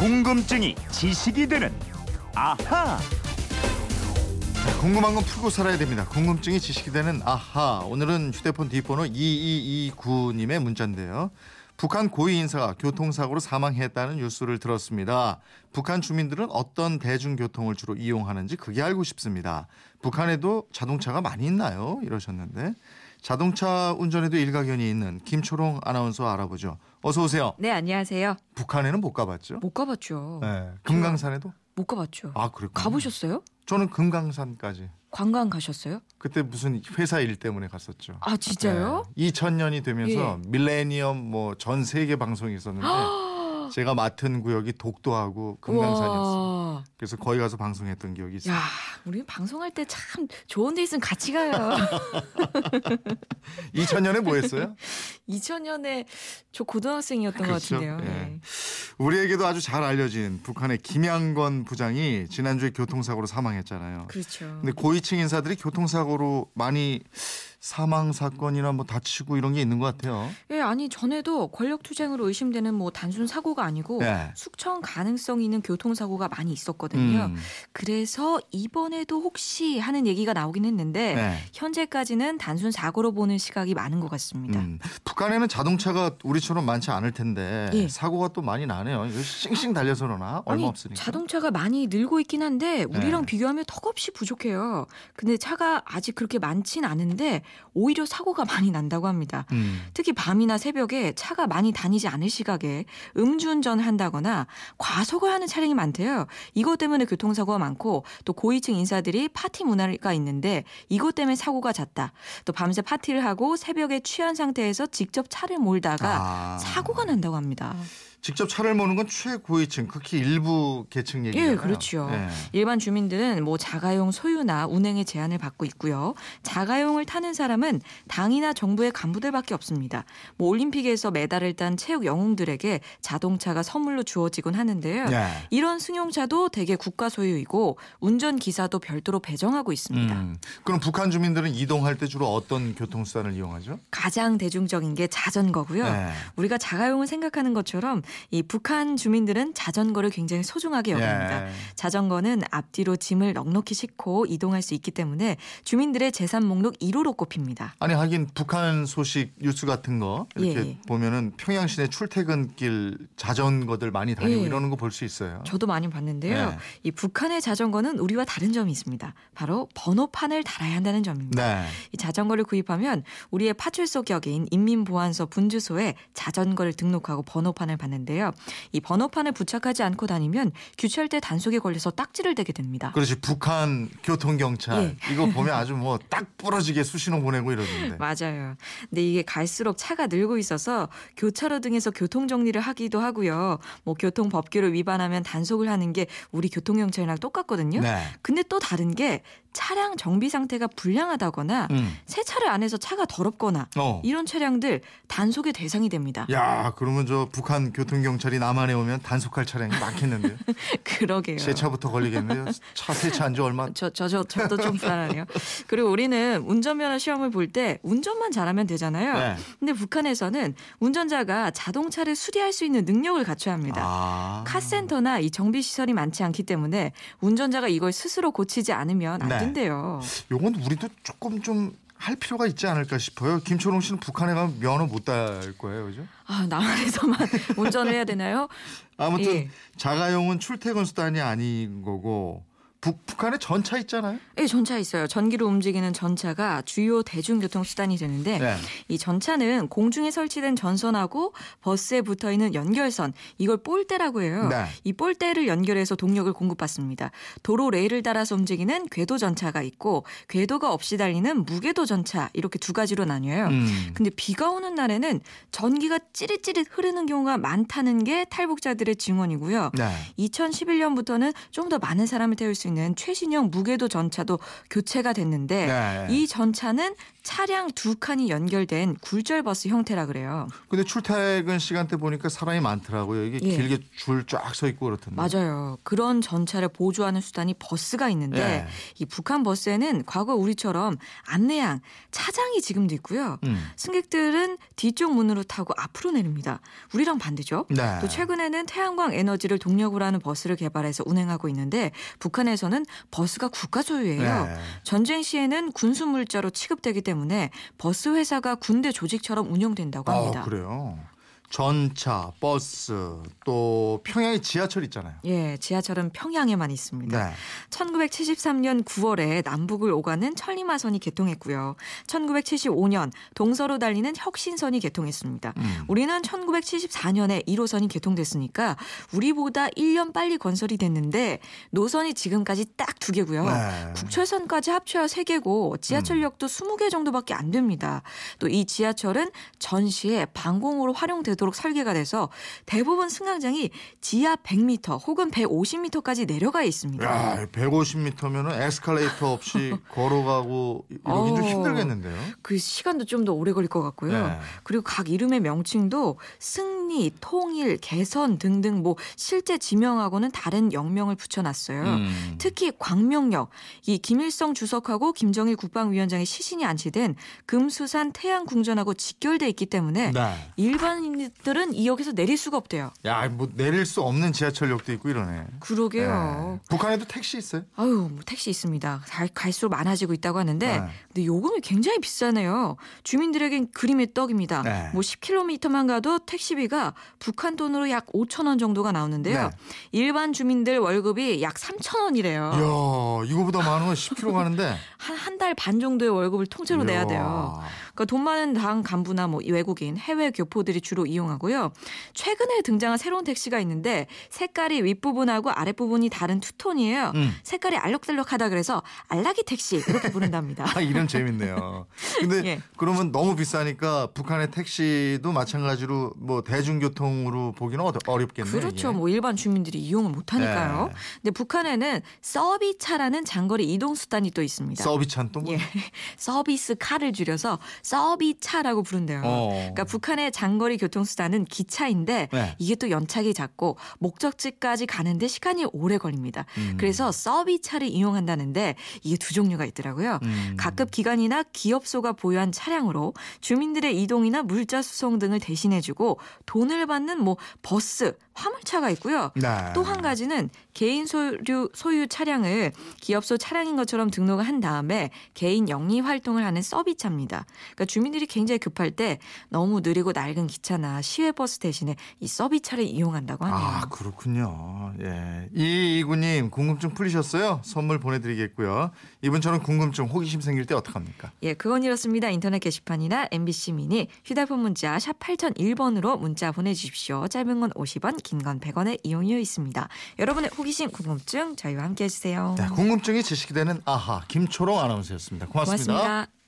궁금증이 지식이 되는 아하. 궁금한 건 풀고 살아야 됩니다. 궁금증이 지식이 되는 아하. 오늘은 휴대폰 뒷번호 2229님의 문자인데요. 북한 고위 인사가 교통사고로 사망했다는 뉴스를 들었습니다. 북한 주민들은 어떤 대중교통을 주로 이용하는지 그게 알고 싶습니다. 북한에도 자동차가 많이 있나요? 이러셨는데 자동차 운전에도 일가견이 있는 김초롱 아나운서 알아보죠. 어서 오세요. 네, 안녕하세요. 북한에는 못 가봤죠? 못 가봤죠. 네. 금강산에도? 못 가봤죠. 아, 그렇군요. 가보셨어요? 저는 금강산까지. 관광 가셨어요? 그때 무슨 회사 일 때문에 갔었죠. 아, 진짜요? 네. 2000년이 되면서 예. 밀레니엄 뭐 전 세계 방송이 있었는데 제가 맡은 구역이 독도하고 금강산이었어요. 와. 그래서 거기 가서 방송했던 기억이 있어요. 야, 우리 방송할 때 참 좋은 데 있으면 같이 가요. 2000년에 뭐 했어요? 2000년에 저 고등학생이었던 그렇죠. 것 같은데요. 예. 네. 우리에게도 아주 잘 알려진 북한의 김양건 부장이 지난주에 교통사고로 사망했잖아요. 그렇죠. 근데 고위층 인사들이 교통사고로 많이 사망 사건이나 뭐 다치고 이런 게 있는 것 같아요. 예, 아니 전에도 권력 투쟁으로 의심되는 뭐 단순 사고가 아니고 네. 숙청 가능성 있는 교통 사고가 많이 있었거든요. 음. 그래서 이번에도 혹시 하는 얘기가 나오긴 했는데 네. 현재까지는 단순 사고로 보는 시각이 많은 것 같습니다. 음, 북한에는 자동차가 우리처럼 많지 않을 텐데 예. 사고가 또 많이 나네요. 이거 싱싱 달려서 그러나 얼마 아니, 없으니까. 자동차가 많이 늘고 있긴 한데 우리랑 네. 비교하면 턱없이 부족해요. 근데 차가 아직 그렇게 많진 않은데 오히려 사고가 많이 난다고 합니다. 음. 특히 밤이나 새벽에 차가 많이 다니지 않을 시각에 음주운전을 한다거나 과속을 하는 차량이 많대요. 이것 때문에 교통사고가 많고 또 고위층 인사들이 파티 문화가 있는데 이것 때문에 사고가 잦다. 또 밤새 파티를 하고 새벽에 취한 상태에서 직접 차를 몰다가 아. 사고가 난다고 합니다. 직접 차를 모는 건 최고위층, 극히 일부 계층 얘기잖아요. 예, 그렇죠. 예. 일반 주민들은 뭐 자가용 소유나 운행의 제한을 받고 있고요. 자가용을 타는 사람은 당이나 정부의 간부들밖에 없습니다. 뭐 올림픽에서 메달을 딴 체육 영웅들에게 자동차가 선물로 주어지곤 하는데요. 예. 이런 승용차도 대개 국가 소유이고 운전 기사도 별도로 배정하고 있습니다. 음. 그럼 북한 주민들은 이동할 때 주로 어떤 교통수단을 이용하죠? 가장 대중적인 게 자전거고요. 네. 우리가 자가용을 생각하는 것처럼 이 북한 주민들은 자전거를 굉장히 소중하게 여깁니다. 예. 자전거는 앞뒤로 짐을 넉넉히 싣고 이동할 수 있기 때문에 주민들의 재산 목록 1호로 꼽힙니다. 아니 하긴 북한 소식 뉴스 같은 거 이렇게 예. 보면은 평양 시내 출퇴근길 자전거들 많이 다니고 예. 이러는 거 볼 수 있어요. 저도 많이 봤는데요. 네. 이 북한의 자전거는 우리와 다른 점이 있습니다. 바로 번호판을 달아야 한다는 점입니다. 네. 이 자전거를 구입하면 우리의 파출소 격인 인민보안소 분주소에 자전거를 등록하고 번호판을 받는 데요. 이 번호판을 부착하지 않고 다니면 규찰대 단속에 걸려서 딱지를 대게 됩니다. 그렇지 북한 교통 경찰 예. 이거 보면 아주 뭐 딱 부러지게 수신호 보내고 이러던데. 맞아요. 근데 이게 갈수록 차가 늘고 있어서 교차로 등에서 교통 정리를 하기도 하고요. 뭐 교통 법규를 위반하면 단속을 하는 게 우리 교통 경찰이랑 똑같거든요. 네. 근데 또 다른 게 차량 정비 상태가 불량하다거나 음. 세차를 안 해서 차가 더럽거나 어. 이런 차량들 단속의 대상이 됩니다. 야, 그러면 저 북한 교통 경찰이 남한에 오면 단속할 차량이 많겠는데요. 그러게요. 세차부터 걸리겠네요. 차 세차한 지 얼마? 저, 저, 저, 저도 좀 불안하네요. 그리고 우리는 운전면허 시험을 볼 때 운전만 잘하면 되잖아요. 네. 근데 북한에서는 운전자가 자동차를 수리할 수 있는 능력을 갖춰야 합니다. 아. 카센터나 이 정비 시설이 많지 않기 때문에 운전자가 이걸 스스로 고치지 않으면 안 네. 된대요. 요건 우리도 조금 좀할 필요가 있지 않을까 싶어요. 김초롱 씨는 북한에 가면 면허 못 딸 거예요, 그죠? 아, 남한에서만 운전을 해야 되나요? 아무튼 예. 자가용은 출퇴근 수단이 아닌 거고 북, 북한에 전차 있잖아요. 예, 전차 있어요. 전기로 움직이는 전차가 주요 대중교통 수단이 되는데 네. 이 전차는 공중에 설치된 전선하고 버스에 붙어 있는 연결선 이걸 폴대라고 해요. 네. 이 폴대를 연결해서 동력을 공급받습니다. 도로 레일을 따라서 움직이는 궤도 전차가 있고 궤도가 없이 달리는 무궤도 전차 이렇게 두 가지로 나뉘어요. 음. 근데 비가 오는 날에는 전기가 찌릿찌릿 흐르는 경우가 많다는 게 탈북자들의 증언이고요. 네. 2011년부터는 좀 더 많은 사람을 태울 수 있는 최신형 무궤도 전차도 교체가 됐는데 네. 이 전차는 차량 두 칸이 연결된 굴절 버스 형태라 그래요. 근데 출퇴근 시간대 보니까 사람이 많더라고요. 이게 예. 길게 줄 쫙 서 있고 그렇던데. 맞아요. 그런 전차를 보조하는 수단이 버스가 있는데 예. 이 북한 버스에는 과거 우리처럼 안내양, 차장이 지금도 있고요. 음. 승객들은 뒤쪽 문으로 타고 앞으로 내립니다. 우리랑 반대죠. 네. 또 최근에는 태양광 에너지를 동력으로 하는 버스를 개발해서 운행하고 있는데 북한에서 는 버스가 국가 소유예요. 네. 전쟁 시에는 군수 물자로 취급되기 때문에 버스 회사가 군대 조직처럼 운영된다고 합니다. 아, 그래요. 전차, 버스, 또 평양에 지하철 있잖아요. 예, 지하철은 평양에만 있습니다. 네. 1973년 9월에 남북을 오가는 천리마선이 개통했고요. 1975년 동서로 달리는 혁신선이 개통했습니다. 음. 우리는 1974년에 1호선이 개통됐으니까 우리보다 1년 빨리 건설이 됐는데 노선이 지금까지 딱 두 개고요. 네. 국철선까지 합쳐야 3개고 지하철역도 20개 정도밖에 안 됩니다. 또 이 지하철은 전시에 방공으로 활용되도 록 설계가 돼서 대부분 승강장이 지하 100m 혹은 150m까지 내려가 있습니다. 야, 150m면은 에스컬레이터 없이 걸어가고 이러긴 좀 어우. 힘들겠는데요. 그 시간도 좀 더 오래 걸릴 것 같고요. 네. 그리고 각 이름의 명칭도 승리, 통일, 개선 등등 뭐 실제 지명하고는 다른 영명을 붙여놨어요. 음. 특히 광명역, 이 김일성 주석하고 김정일 국방위원장의 시신이 안치된 금수산 태양궁전하고 직결돼 있기 때문에 네. 일반인들 은 이 역에서 내릴 수가 없대요. 야, 뭐 내릴 수 없는 지하철역도 있고 이러네. 그러게요. 네. 북한에도 택시 있어요? 아유, 뭐 택시 있습니다. 갈- 갈수록 많아지고 있다고 하는데, 네. 근데 요금이 굉장히 비싸네요. 주민들에겐 그림의 떡입니다. 네. 뭐 10km만 가도 택시비가 북한 돈으로 약 5천 원 정도가 나오는데요. 네. 일반 주민들 월급이 약 3천 원이래요. 이야, 이거보다 많으면 10km 가는데. 한한달 반 정도의 월급을 통째로 내야 돼요. 그러니까 돈 많은 당 간부나 뭐 외국인, 해외 교포들이 주로 이용하고요. 최근에 등장한 새로운 택시가 있는데 색깔이 윗부분하고 아랫부분이 다른 투톤이에요. 음. 색깔이 알록달록하다 그래서 알라기 택시 이렇게 부른답니다. 아, 이름 재밌네요. 근데 예. 그러면 너무 비싸니까 북한의 택시도 마찬가지로 뭐 대중교통으로 보기는 어렵겠네요. 그렇죠. 이게. 뭐 일반 주민들이 이용을 못 하니까요. 네. 근데 북한에는 서비차라는 장거리 이동 수단이 또 있습니다. 서비 찬 또 뭐. 예. 서비스 카를 줄여서 서비차라고 부른대요. 어. 그러니까 북한의 장거리 교통수단은 기차인데 네. 이게 또 연착이 작고 목적지까지 가는데 시간이 오래 걸립니다. 음. 그래서 서비차를 이용한다는데 이게 두 종류가 있더라고요. 음. 각급 기관이나 기업소가 보유한 차량으로 주민들의 이동이나 물자 수송 등을 대신해주고 돈을 받는 뭐 버스, 화물차가 있고요. 네. 또한 가지는 개인 소유, 소유 차량을 기업소 차량인 것처럼 등록을 한 다음에 개인 영리 활동을 하는 서비차입니다. 그러니까 주민들이 굉장히 급할 때 너무 느리고 낡은 기차나 시외버스 대신에 이 서비차를 이용한다고 하네요. 아 그렇군요. 예, 이이구님 궁금증 풀리셨어요? 선물 보내드리겠고요. 이분처럼 궁금증, 호기심 생길 때 어떡합니까? 예, 그건 이렇습니다. 인터넷 게시판이나 MBC 미니 휴대폰 문자 샵 8001번으로 문자 보내주십시오. 짧은 건 50원, 긴 건 100원의 이용료 있습니다. 여러분의 호기심, 궁금증 저희와 함께 해주세요. 네, 궁금증이 지식이 되는 아하 김초롱 아나운서였습니다 고맙습니다. 고맙습니다.